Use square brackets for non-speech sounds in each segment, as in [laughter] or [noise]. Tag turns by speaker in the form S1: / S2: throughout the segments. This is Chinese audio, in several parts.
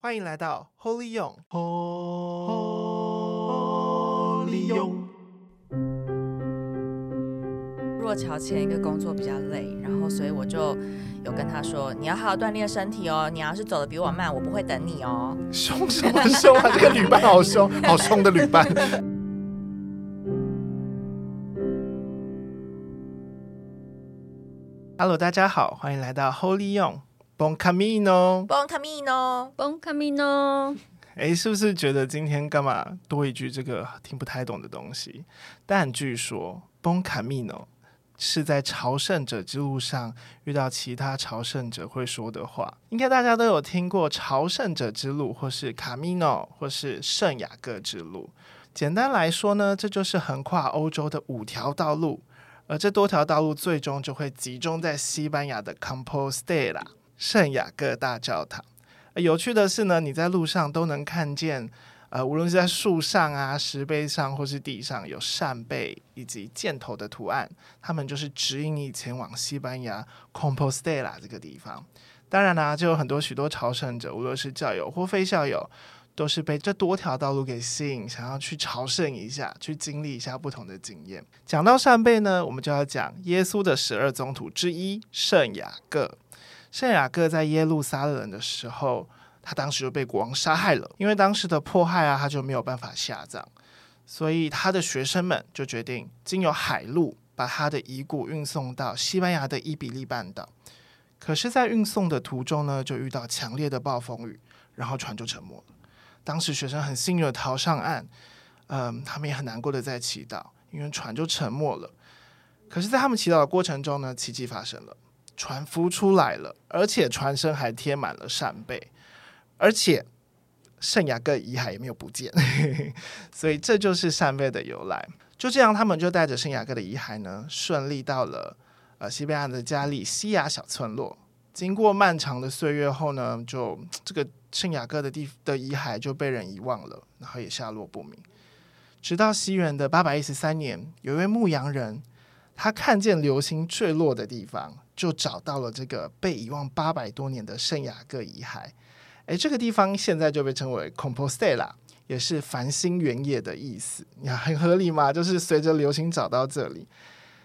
S1: 欢迎来到 Holy 勇
S2: ，Holy 勇。
S3: 若乔前一个工作比较累，然后所以我就有跟他说：“你要好好锻炼身体哦，你要是走得比我慢，我不会等你哦。”
S1: 凶什么凶啊？这个旅伴好凶，好凶的旅伴。Hello，大家好，欢迎来到 Holy 勇。Bon camino，Bon
S3: camino，Bon camino。
S1: 哎，是不是觉得今天干嘛多一句这个听不太懂的东西？但据说 Bon camino 是在朝圣者之路上遇到其他朝圣者会说的话。应该大家都有听过朝圣者之路，或是 Camino，或是圣雅各之路。简单来说呢，这就是横跨欧洲的五条道路，而这多条道路最终就会集中在西班牙的 Compostela。圣雅各大教堂。有趣的是呢，你在路上都能看见，呃，无论是在树上啊、石碑上或是地上有扇贝以及箭头的图案，他们就是指引你前往西班牙 Compostela 这个地方。当然啦，就有很多许多朝圣者，无论是教友或非教友，都是被这多条道路给吸引，想要去朝圣一下，去经历一下不同的经验。讲到扇贝呢，我们就要讲耶稣的十二宗徒之一圣雅各。圣雅各在耶路撒冷的时候，他当时就被国王杀害了。因为当时的迫害啊，他就没有办法下葬，所以他的学生们就决定经由海路把他的遗骨运送到西班牙的伊比利半岛。可是，在运送的途中呢，就遇到强烈的暴风雨，然后船就沉没了。当时学生很幸运的逃上岸，嗯，他们也很难过的在祈祷，因为船就沉没了。可是，在他们祈祷的过程中呢，奇迹发生了。船浮出来了，而且船身还贴满了扇贝，而且圣雅各遗骸也没有不见，[laughs] 所以这就是扇贝的由来。就这样，他们就带着圣雅各的遗骸呢，顺利到了呃西班牙的加利西亚小村落。经过漫长的岁月后呢，就这个圣雅各的地的遗骸就被人遗忘了，然后也下落不明。直到西元的八百一十三年，有一位牧羊人，他看见流星坠落的地方。就找到了这个被遗忘八百多年的圣雅各遗骸，诶，这个地方现在就被称为 Compostela，也是繁星原野的意思。你看很合理嘛？就是随着流星找到这里，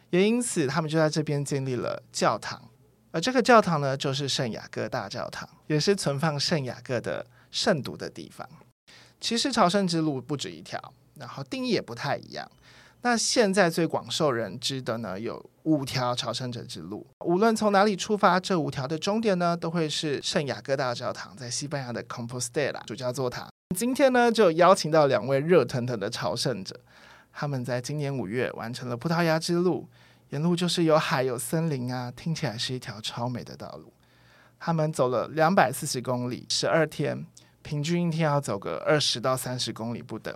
S1: 也因此他们就在这边建立了教堂，而这个教堂呢，就是圣雅各大教堂，也是存放圣雅各的圣髑的地方。其实朝圣之路不止一条，然后定义也不太一样。那现在最广受人知的呢，有五条朝圣者之路。无论从哪里出发，这五条的终点呢，都会是圣雅各大教堂，在西班牙的 Compostela 主教座堂。今天呢，就邀请到两位热腾腾的朝圣者，他们在今年五月完成了葡萄牙之路，沿路就是有海有森林啊，听起来是一条超美的道路。他们走了两百四十公里，十二天，平均一天要走个二十到三十公里不等。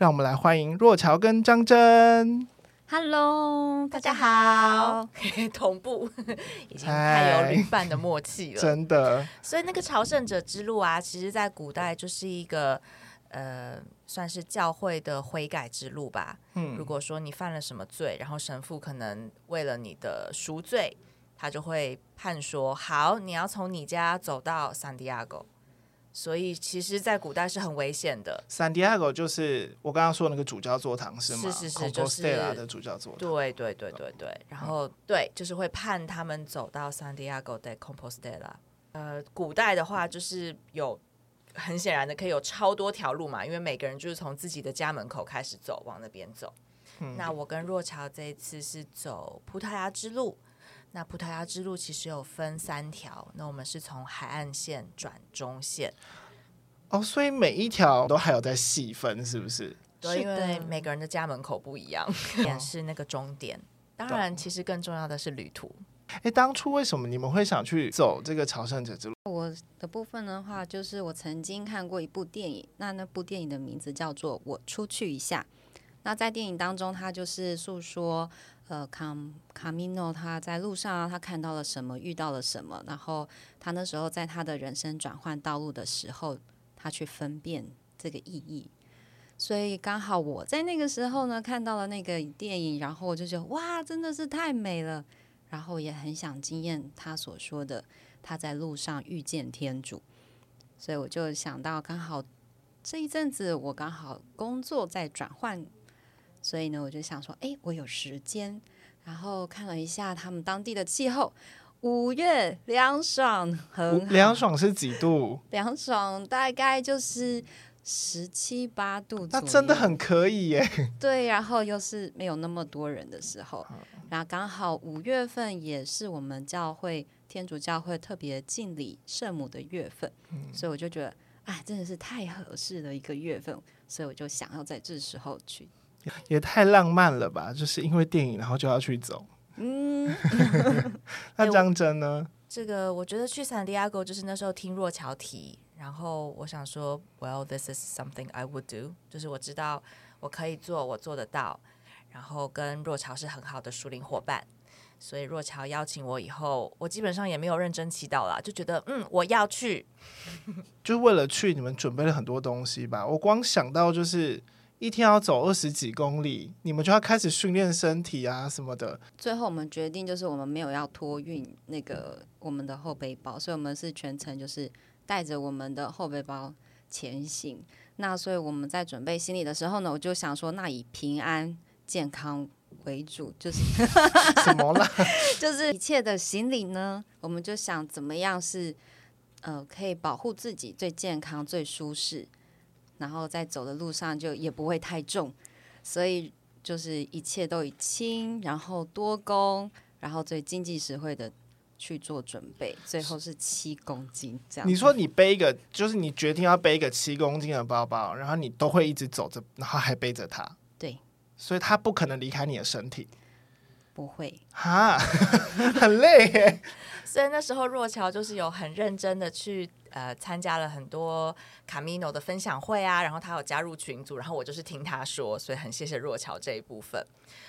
S1: 让我们来欢迎若乔跟张真。
S3: Hello，大家好。[laughs] 同步 [laughs] 已经太有旅伴的默契了，
S1: 真的。
S3: 所以那个朝圣者之路啊，其实在古代就是一个呃，算是教会的悔改之路吧。嗯，如果说你犯了什么罪，然后神父可能为了你的赎罪，他就会判说：好，你要从你家走到圣地亚哥。所以，其实，在古代是很危险的。
S1: San Diego 就是我刚刚说的那个主教座堂，是吗？
S3: 是是是，
S1: 就是的主教座堂。
S3: 对对对对对。然后，嗯、对，就是会判他们走到圣地亚哥的 Compostela。呃，古代的话，就是有很显然的可以有超多条路嘛，因为每个人就是从自己的家门口开始走，往那边走。嗯、那我跟若乔这一次是走葡萄牙之路。那葡萄牙之路其实有分三条，那我们是从海岸线转中线。
S1: 哦，所以每一条都还有在细分，是不是？
S3: 对，因为每个人的家门口不一样，也是那个终点。当然，其实更重要的是旅途。
S1: 哎，当初为什么你们会想去走这个朝圣者之路？
S4: 我的部分的话，就是我曾经看过一部电影，那那部电影的名字叫做《我出去一下》。那在电影当中，他就是诉说。呃，卡卡米诺他在路上，他看到了什么，遇到了什么，然后他那时候在他的人生转换道路的时候，他去分辨这个意义。所以刚好我在那个时候呢，看到了那个电影，然后我就觉得哇，真的是太美了，然后也很想经验他所说的他在路上遇见天主。所以我就想到刚好这一阵子我刚好工作在转换，所以呢，我就想说，哎，我有时间，然后看了一下他们当地的气候。五月凉爽，很
S1: 凉爽是几度？[laughs]
S4: 凉爽大概就是十七八度，
S1: 那真的很可以耶。[laughs]
S4: 对，然后又是没有那么多人的时候，然后刚好五月份也是我们教会天主教会特别敬礼圣母的月份，嗯，所以我就觉得，哎，真的是太合适的一个月份，所以我就想要在这时候去，
S1: 也太浪漫了吧？就是因为电影，然后就要去走。嗯，[laughs] 那张真呢？
S3: 这个我觉得去圣地亚哥就是那时候听若乔提，然后我想说，Well, this is something I would do，就是我知道我可以做，我做得到，然后跟若乔是很好的熟龄伙伴，所以若乔邀请我以后，我基本上也没有认真祈祷啦，就觉得嗯，我要去，[laughs]
S1: 就为了去，你们准备了很多东西吧？我光想到就是。一天要走二十几公里，你们就要开始训练身体啊什么的。
S4: 最后我们决定就是我们没有要托运那个我们的后背包，所以我们是全程就是带着我们的后背包前行。那所以我们在准备行李的时候呢，我就想说，那以平安健康为主，就是 [laughs]
S1: 什么了？[laughs]
S4: 就是一切的行李呢，我们就想怎么样是呃可以保护自己最健康最舒适。然后在走的路上就也不会太重，所以就是一切都以轻，然后多功，然后最经济实惠的去做准备。最后是七公斤这样。
S1: 你说你背一个，就是你决定要背一个七公斤的包包，然后你都会一直走着，然后还背着它。
S4: 对，
S1: 所以它不可能离开你的身体。
S4: 不会
S1: 哈，[laughs] 很累耶。[laughs]
S3: 所以那时候若乔就是有很认真的去呃参加了很多卡米诺的分享会啊，然后他有加入群组，然后我就是听他说，所以很谢谢若乔这一部分。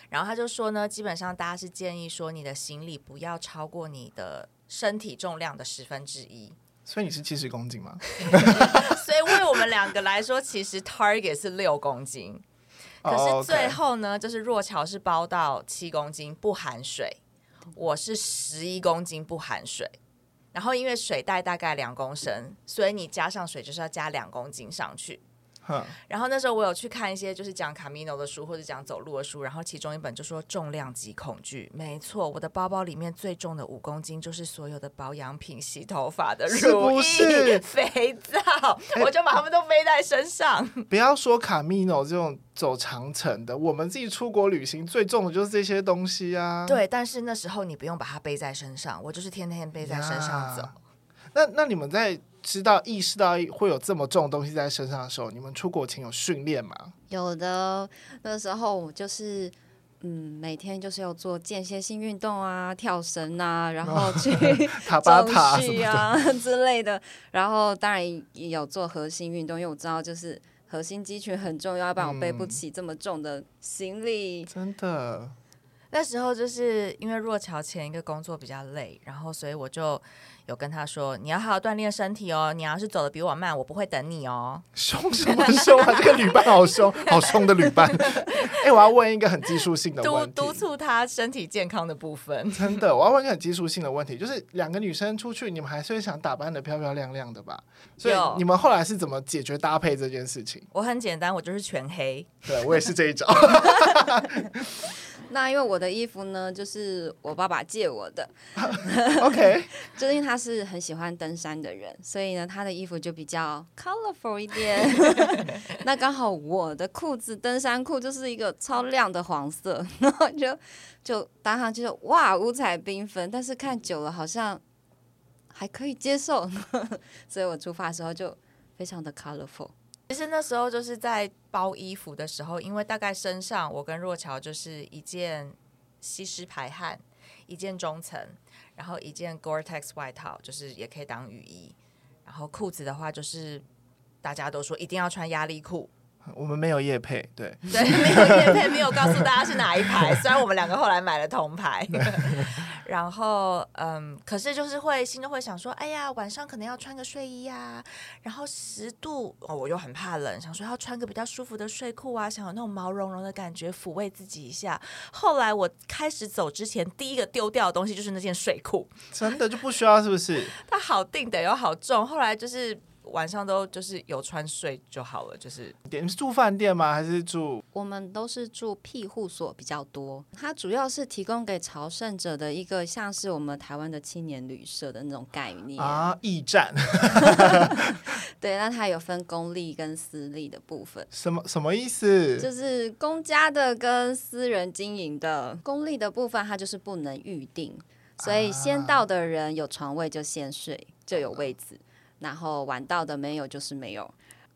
S3: 然后他就说呢，基本上大家是建议说你的行李不要超过你的身体重量的十分之一。
S1: 所以你是七十公斤吗？[laughs]
S3: 所以为我们两个来说，其实 target 是六公斤。可是最后呢，就是若乔是包到七公斤不含水，我是十一公斤不含水，然后因为水袋大概两公升，所以你加上水就是要加两公斤上去。然后那时候我有去看一些就是讲卡米诺的书或者讲走路的书，然后其中一本就说重量级恐惧。没错，我的包包里面最重的五公斤就是所有的保养品、洗头发的乳液、[laughs] 肥皂，[laughs] 我就把它们都背在身上。
S1: 不要说卡米诺这种走长城的，我们自己出国旅行最重的就是这些东西啊。
S3: 对，但是那时候你不用把它背在身上，我就是天天背在身上走。
S1: 那那你们在？知道意识到会有这么重的东西在身上的时候，你们出国前有训练吗？
S4: 有的，那时候我就是嗯，每天就是要做间歇性运动啊，跳绳啊，然后去 [laughs]
S1: 塔巴塔
S4: 啊 [laughs] 之类的。然后当然也有做核心运动，因为我知道就是核心肌群很重要，要不然我背不起这么重的行李。
S1: 嗯，真的，
S3: 那时候就是因为若桥前一个工作比较累，然后所以我就。有跟他说，你要好好锻炼身体哦。你要是走的比我慢，我不会等你哦。[laughs]
S1: 凶什么凶啊？这个旅伴好凶，好凶的旅伴。[laughs] 哎、欸，我要问一个很技术性的问题，
S3: 督督促他身体健康的部分。
S1: 真的，我要问一个很技术性的问题，就是两个女生出去，你们还是会想打扮的漂漂亮亮的吧？所以你们后来是怎么解决搭配这件事情？
S3: 我很简单，我就是全黑。
S1: 对，我也是这一招。[laughs]
S4: 那因为我的衣服呢，就是我爸爸借我的。
S1: OK，
S4: 就是因为他是很喜欢登山的人，所以呢，他的衣服就比较 colorful 一点。[laughs] 那刚好我的裤子，登山裤就是一个超亮的黄色，[laughs] 然后就就搭上去，就哇，五彩缤纷。但是看久了好像还可以接受，[laughs] 所以我出发的时候就非常的 colorful。
S3: 其实那时候就是在包衣服的时候，因为大概身上我跟若乔就是一件吸湿排汗，一件中层，然后一件 Gore-Tex 外套，就是也可以当雨衣。然后裤子的话，就是大家都说一定要穿压力裤。
S1: 我们没有夜配，对
S3: 对，没有夜配，没有告诉大家是哪一排。[laughs] 虽然我们两个后来买了同牌，[laughs] 然后嗯，可是就是会心中会想说，哎呀，晚上可能要穿个睡衣啊，然后十度哦，我又很怕冷，想说要穿个比较舒服的睡裤啊，想有那种毛茸茸的感觉，抚慰自己一下。后来我开始走之前，第一个丢掉的东西就是那件睡裤，
S1: 真的就不需要，是不是？[laughs]
S3: 它好定的又好重，后来就是。晚上都就是有穿睡就好了，就是
S1: 你是住饭店吗？还是住？
S4: 我们都是住庇护所比较多，它主要是提供给朝圣者的一个像是我们台湾的青年旅社的那种概念
S1: 啊，驿站。[laughs]
S4: 对，那它有分公立跟私立的部分。
S1: 什么什么意思？
S4: 就是公家的跟私人经营的，公立的部分它就是不能预定，所以先到的人有床位就先睡，就有位置。然后晚到的没有就是没有，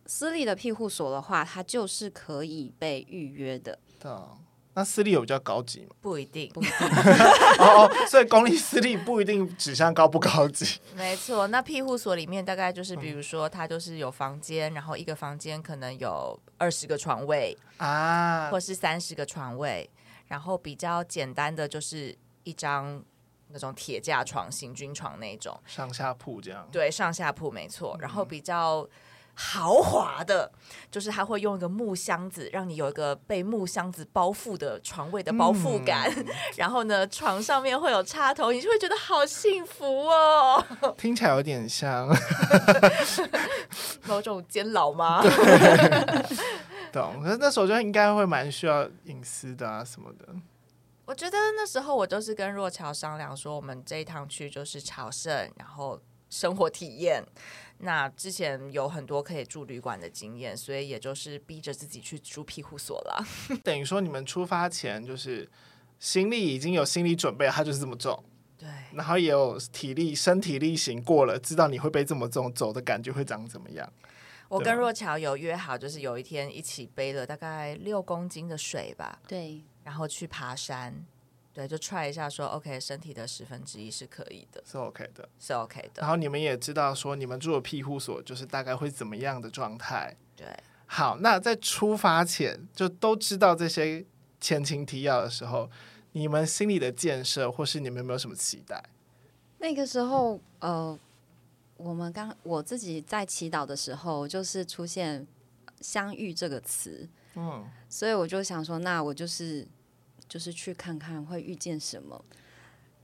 S4: 私立的庇护所的话，它就是可以被预约的。
S1: 对，那私立有比较高级吗？
S3: 不一定，
S4: 不一定。[laughs] [laughs]
S1: 哦哦，所以公立私立不一定指向高不高级。
S3: 没错，那庇护所里面大概就是，比如说它就是有房间，然后一个房间可能有二十个床位啊，或是三十个床位，然后比较简单的就是一张。那种铁架床、行军床那种
S1: 上下铺这样，
S3: 对，上下铺没错。然后比较豪华的，就是他会用一个木箱子，让你有一个被木箱子包覆的床位的包覆感。嗯、[laughs] 然后呢，床上面会有插头，你就会觉得好幸福哦。[laughs]
S1: 听起来有点像
S3: 某种监牢吗？[laughs]
S1: 懂。可是那时候就应该会蛮需要隐私的啊，什么的。
S3: 我觉得那时候我就是跟若乔商量说，我们这一趟去就是朝圣，然后生活体验。那之前有很多可以住旅馆的经验，所以也就是逼着自己去住庇护所了。[laughs]
S1: 等于说你们出发前就是行李已经有心理准备，它就是这么重。
S3: 对，
S1: 然后也有体力、身体力行过了，知道你会背这么重，走的感觉会长怎么样。
S3: 我跟若乔有约好，就是有一天一起背了大概六公斤的水吧。
S4: 对。
S3: 然后去爬山，对，就 try 一下说，说 OK，身体的十分之一是可以的，
S1: 是 OK 的，
S3: 是 OK 的。
S1: 然后你们也知道说，你们住的庇护所就是大概会怎么样的状态。
S3: 对，
S1: 好，那在出发前就都知道这些前情提要的时候，你们心里的建设，或是你们有没有什么期待？
S4: 那个时候，呃，我们刚我自己在祈祷的时候，就是出现“相遇”这个词，嗯，所以我就想说，那我就是。就是去看看会遇见什么，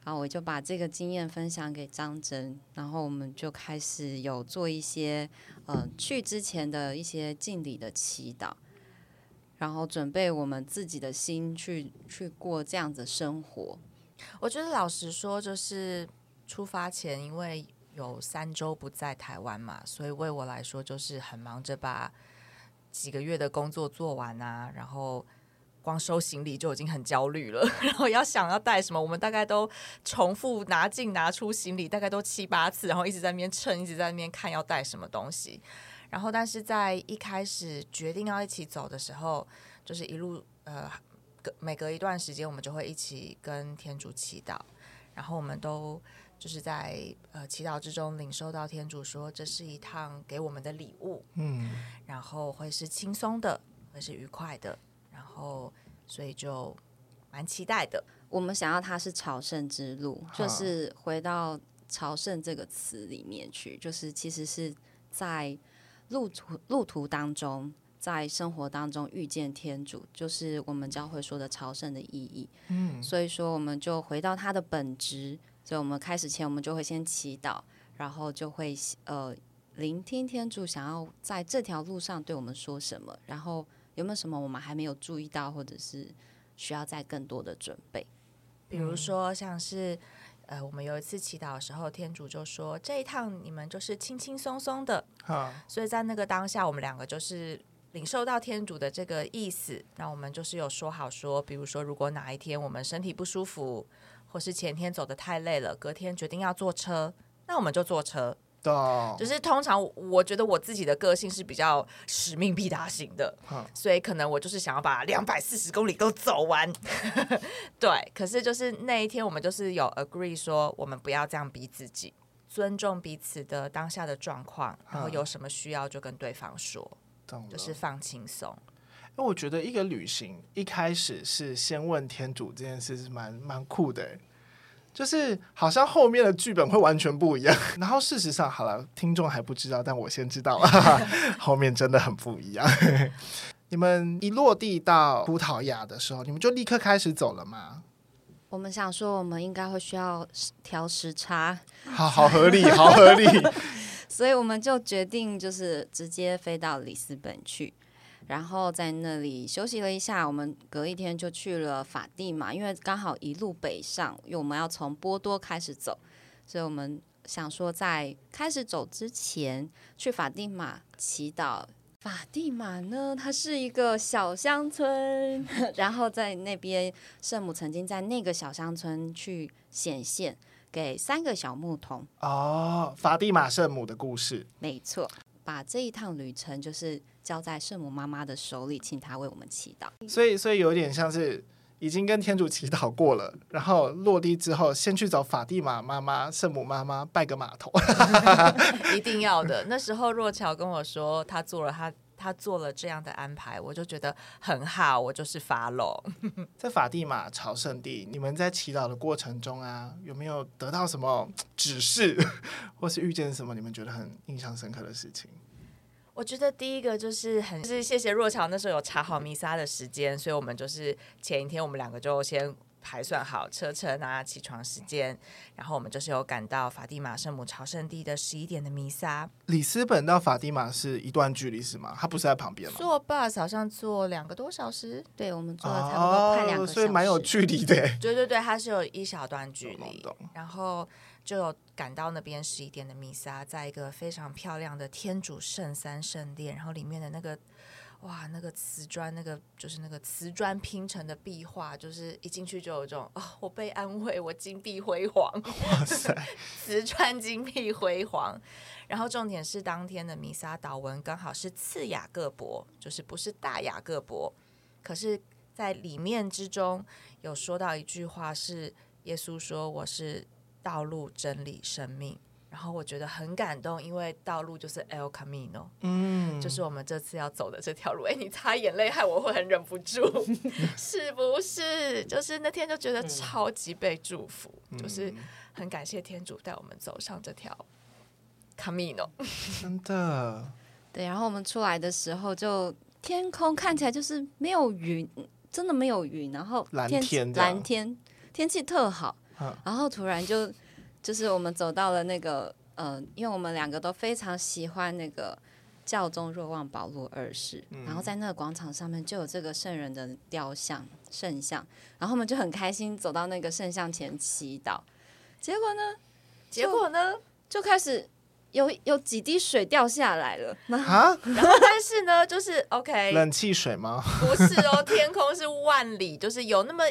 S4: 然后我就把这个经验分享给张真，然后我们就开始有做一些呃去之前的一些敬礼的祈祷，然后准备我们自己的心去去过这样子生活。
S3: 我觉得老实说，就是出发前，因为有三周不在台湾嘛，所以为我来说就是很忙着把几个月的工作做完啊，然后。光收行李就已经很焦虑了，[laughs] 然后要想要带什么，我们大概都重复拿进拿出行李，大概都七八次，然后一直在那边称，一直在那边看要带什么东西。然后，但是在一开始决定要一起走的时候，就是一路呃隔每隔一段时间，我们就会一起跟天主祈祷，然后我们都就是在呃祈祷之中领受到天主说，这是一趟给我们的礼物，嗯，然后会是轻松的，会是愉快的。然后，所以就蛮期待的。
S4: 我们想要它是朝圣之路，就是回到朝圣这个词里面去，就是其实是在路途路途当中，在生活当中遇见天主，就是我们教会说的朝圣的意义。嗯，所以说我们就回到它的本质。所以我们开始前，我们就会先祈祷，然后就会呃聆听天主想要在这条路上对我们说什么，然后。有没有什么我们还没有注意到，或者是需要再更多的准备？
S3: 比如说，像是呃，我们有一次祈祷的时候，天主就说：“这一趟你们就是轻轻松松的。”所以在那个当下，我们两个就是领受到天主的这个意思。那我们就是有说好说，比如说，如果哪一天我们身体不舒服，或是前天走的太累了，隔天决定要坐车，那我们就坐车。就是通常我觉得我自己的个性是比较使命必达型的，所以可能我就是想要把两百四十公里都走完。[laughs] 对，可是就是那一天我们就是有 agree 说，我们不要这样逼自己，尊重彼此的当下的状况，然后有什么需要就跟对方说，就是放轻松。
S1: 因为我觉得一个旅行一开始是先问天主这件事是蛮蛮酷的。就是好像后面的剧本会完全不一样，[laughs] 然后事实上好了，听众还不知道，但我先知道了，[laughs] 后面真的很不一样。[laughs] 你们一落地到葡萄牙的时候，你们就立刻开始走了吗？
S4: 我们想说，我们应该会需要调时差，
S1: 好好合理，好合理。
S4: 所以我们就决定就是直接飞到里斯本去，然后在那里休息了一下。我们隔一天就去了法蒂玛，因为刚好一路北上，因为我们要从波多开始走，所以我们想说在开始走之前去法蒂玛祈祷。法蒂玛呢，它是一个小乡村，然后在那边圣母曾经在那个小乡村去显现。给三个小牧童
S1: 哦，法蒂玛圣母的故事，
S4: 没错。把这一趟旅程就是交在圣母妈妈的手里，请她为我们祈祷。
S1: 所以，所以有点像是已经跟天主祈祷过了，然后落地之后，先去找法蒂玛妈妈、圣母妈妈拜个码头。[laughs]
S3: 一定要的。那时候若乔跟我说，他做了他。他做了这样的安排，我就觉得很好，我就是 follow。
S1: 在法蒂玛朝圣地，你们在祈祷的过程中啊，有没有得到什么指示，[laughs] 或是遇见什么你们觉得很印象深刻的事情？
S3: 我觉得第一个就是很是谢谢若乔那时候有查好弥撒的时间，所以我们就是前一天我们两个就先。排算好车程啊，起床时间，然后我们就是有赶到法蒂玛圣母朝圣地的十一点的弥撒。
S1: 里斯本到法蒂玛是一段距离是吗？它不是在旁边吗？
S3: 坐 bus 好像坐两个多小时，
S4: 对，我们坐了差不多快两个小时，
S1: 哦，所以蛮有距离的。
S3: 对对对，它是有一小段距离，然后就有赶到那边十一点的弥撒，在一个非常漂亮的天主圣三圣殿，然后里面的那个。哇，那个瓷砖，那个就是那个瓷砖拼成的壁画，就是一进去就有这种啊、哦，我被安慰，我金碧辉煌，哇 [laughs] 塞，瓷砖金碧辉煌。然后重点是当天的弥撒祷文刚好是次雅各伯，就是不是大雅各伯，可是在里面之中有说到一句话，是耶稣说：“我是道路、真理、生命。”然后我觉得很感动，因为道路就是 El Camino，嗯，就是我们这次要走的这条路。哎，你擦眼泪害我会很忍不住，[laughs] 是不是？就是那天就觉得超级被祝福，嗯、就是很感谢天主带我们走上这条 Camino，[laughs]
S1: 真的。
S4: 对，然后我们出来的时候，就天空看起来就是没有云，真的没有云，然后天
S1: 蓝天
S4: 蓝天，天气特好，然后突然就。就是我们走到了那个，呃，因为我们两个都非常喜欢那个教宗若望保禄二世，嗯、然后在那个广场上面就有这个圣人的雕像圣像，然后我们就很开心走到那个圣像前祈祷，结果呢，
S3: 结果呢
S4: 就开始有有几滴水掉下来了
S1: 啊，[laughs]
S3: 然后但是呢，就是 OK，
S1: 冷气水吗？
S3: 不是哦，[laughs] 天空是万里，就是有那么。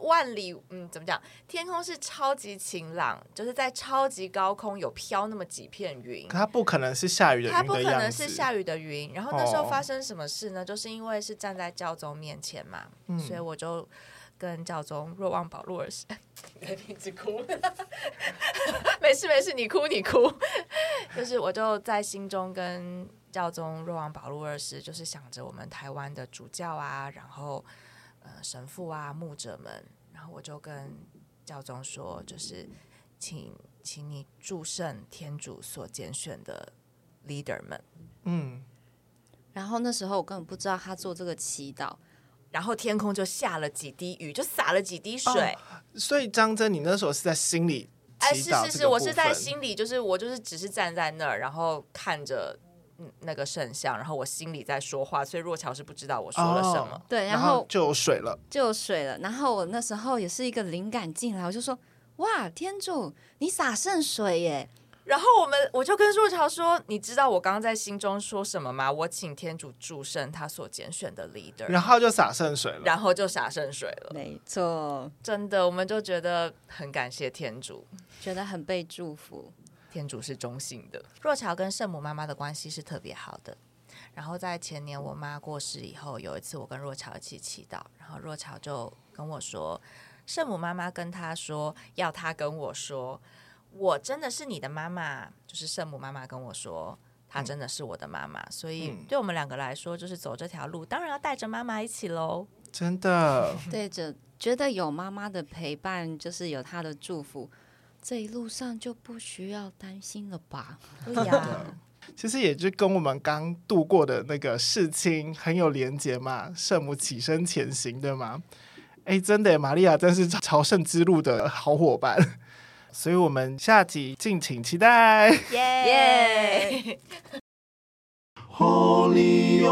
S3: 万里，嗯，怎么讲？天空是超级晴朗，就是在超级高空有飘那么几片云。
S1: 可它不可能是下雨的云的样子。
S3: 它不可能是下雨的云。然后那时候发生什么事呢？哦、就是因为是站在教宗面前嘛，嗯、所以我就跟教宗若望保禄二世，你一直哭，[laughs] 没事没事，你哭你哭。[laughs] 就是我就在心中跟教宗若望保禄二世，就是想着我们台湾的主教啊，然后。呃，神父啊，牧者们，然后我就跟教宗说，就是请，请你祝圣天主所拣选的 leader 们。
S1: 嗯，
S4: 然后那时候我根本不知道他做这个祈祷，
S3: 然后天空就下了几滴雨，就洒了几滴水。
S1: 哦，所以张真，你那时候是在心里？哎，
S3: 是是是，我是在心里，就是我就是只是站在那儿，然后看着。那个圣像，然后我心里在说话，所以若乔是不知道我说了什么。
S4: 哦、对，然后，然后
S1: 就有水了，
S4: 就有水了。然后我那时候也是一个灵感进来，我就说：“哇，天主，你洒圣水耶！”
S3: 然后我们我就跟若乔说：“你知道我刚刚在心中说什么吗？我请天主祝圣他所拣选的 leader。”
S1: 然后就洒圣水了，
S3: 然后就洒圣水了。
S4: 没错，
S3: 真的，我们就觉得很感谢天主，
S4: 觉得很被祝福。
S3: 天主是中性的，若乔跟圣母妈妈的关系是特别好的。然后在前年我妈过世以后，有一次我跟若乔一起祈祷，然后若乔就跟我说，圣母妈妈跟她说，要她跟我说，我真的是你的妈妈，就是圣母妈妈跟我说，她真的是我的妈妈。嗯、所以对我们两个来说，就是走这条路，当然要带着妈妈一起喽。
S1: 真的，
S4: 对着觉得有妈妈的陪伴，就是有她的祝福。这一路上就不需要担心了吧？
S3: 对呀，[laughs]
S1: 其实也就跟我们刚度过的那个事情很有连结嘛。圣母起身前行，对吗？哎，真的，玛利亚真是朝圣之路的好伙伴。所以我们下集敬请期待。
S3: 耶
S2: ！Holy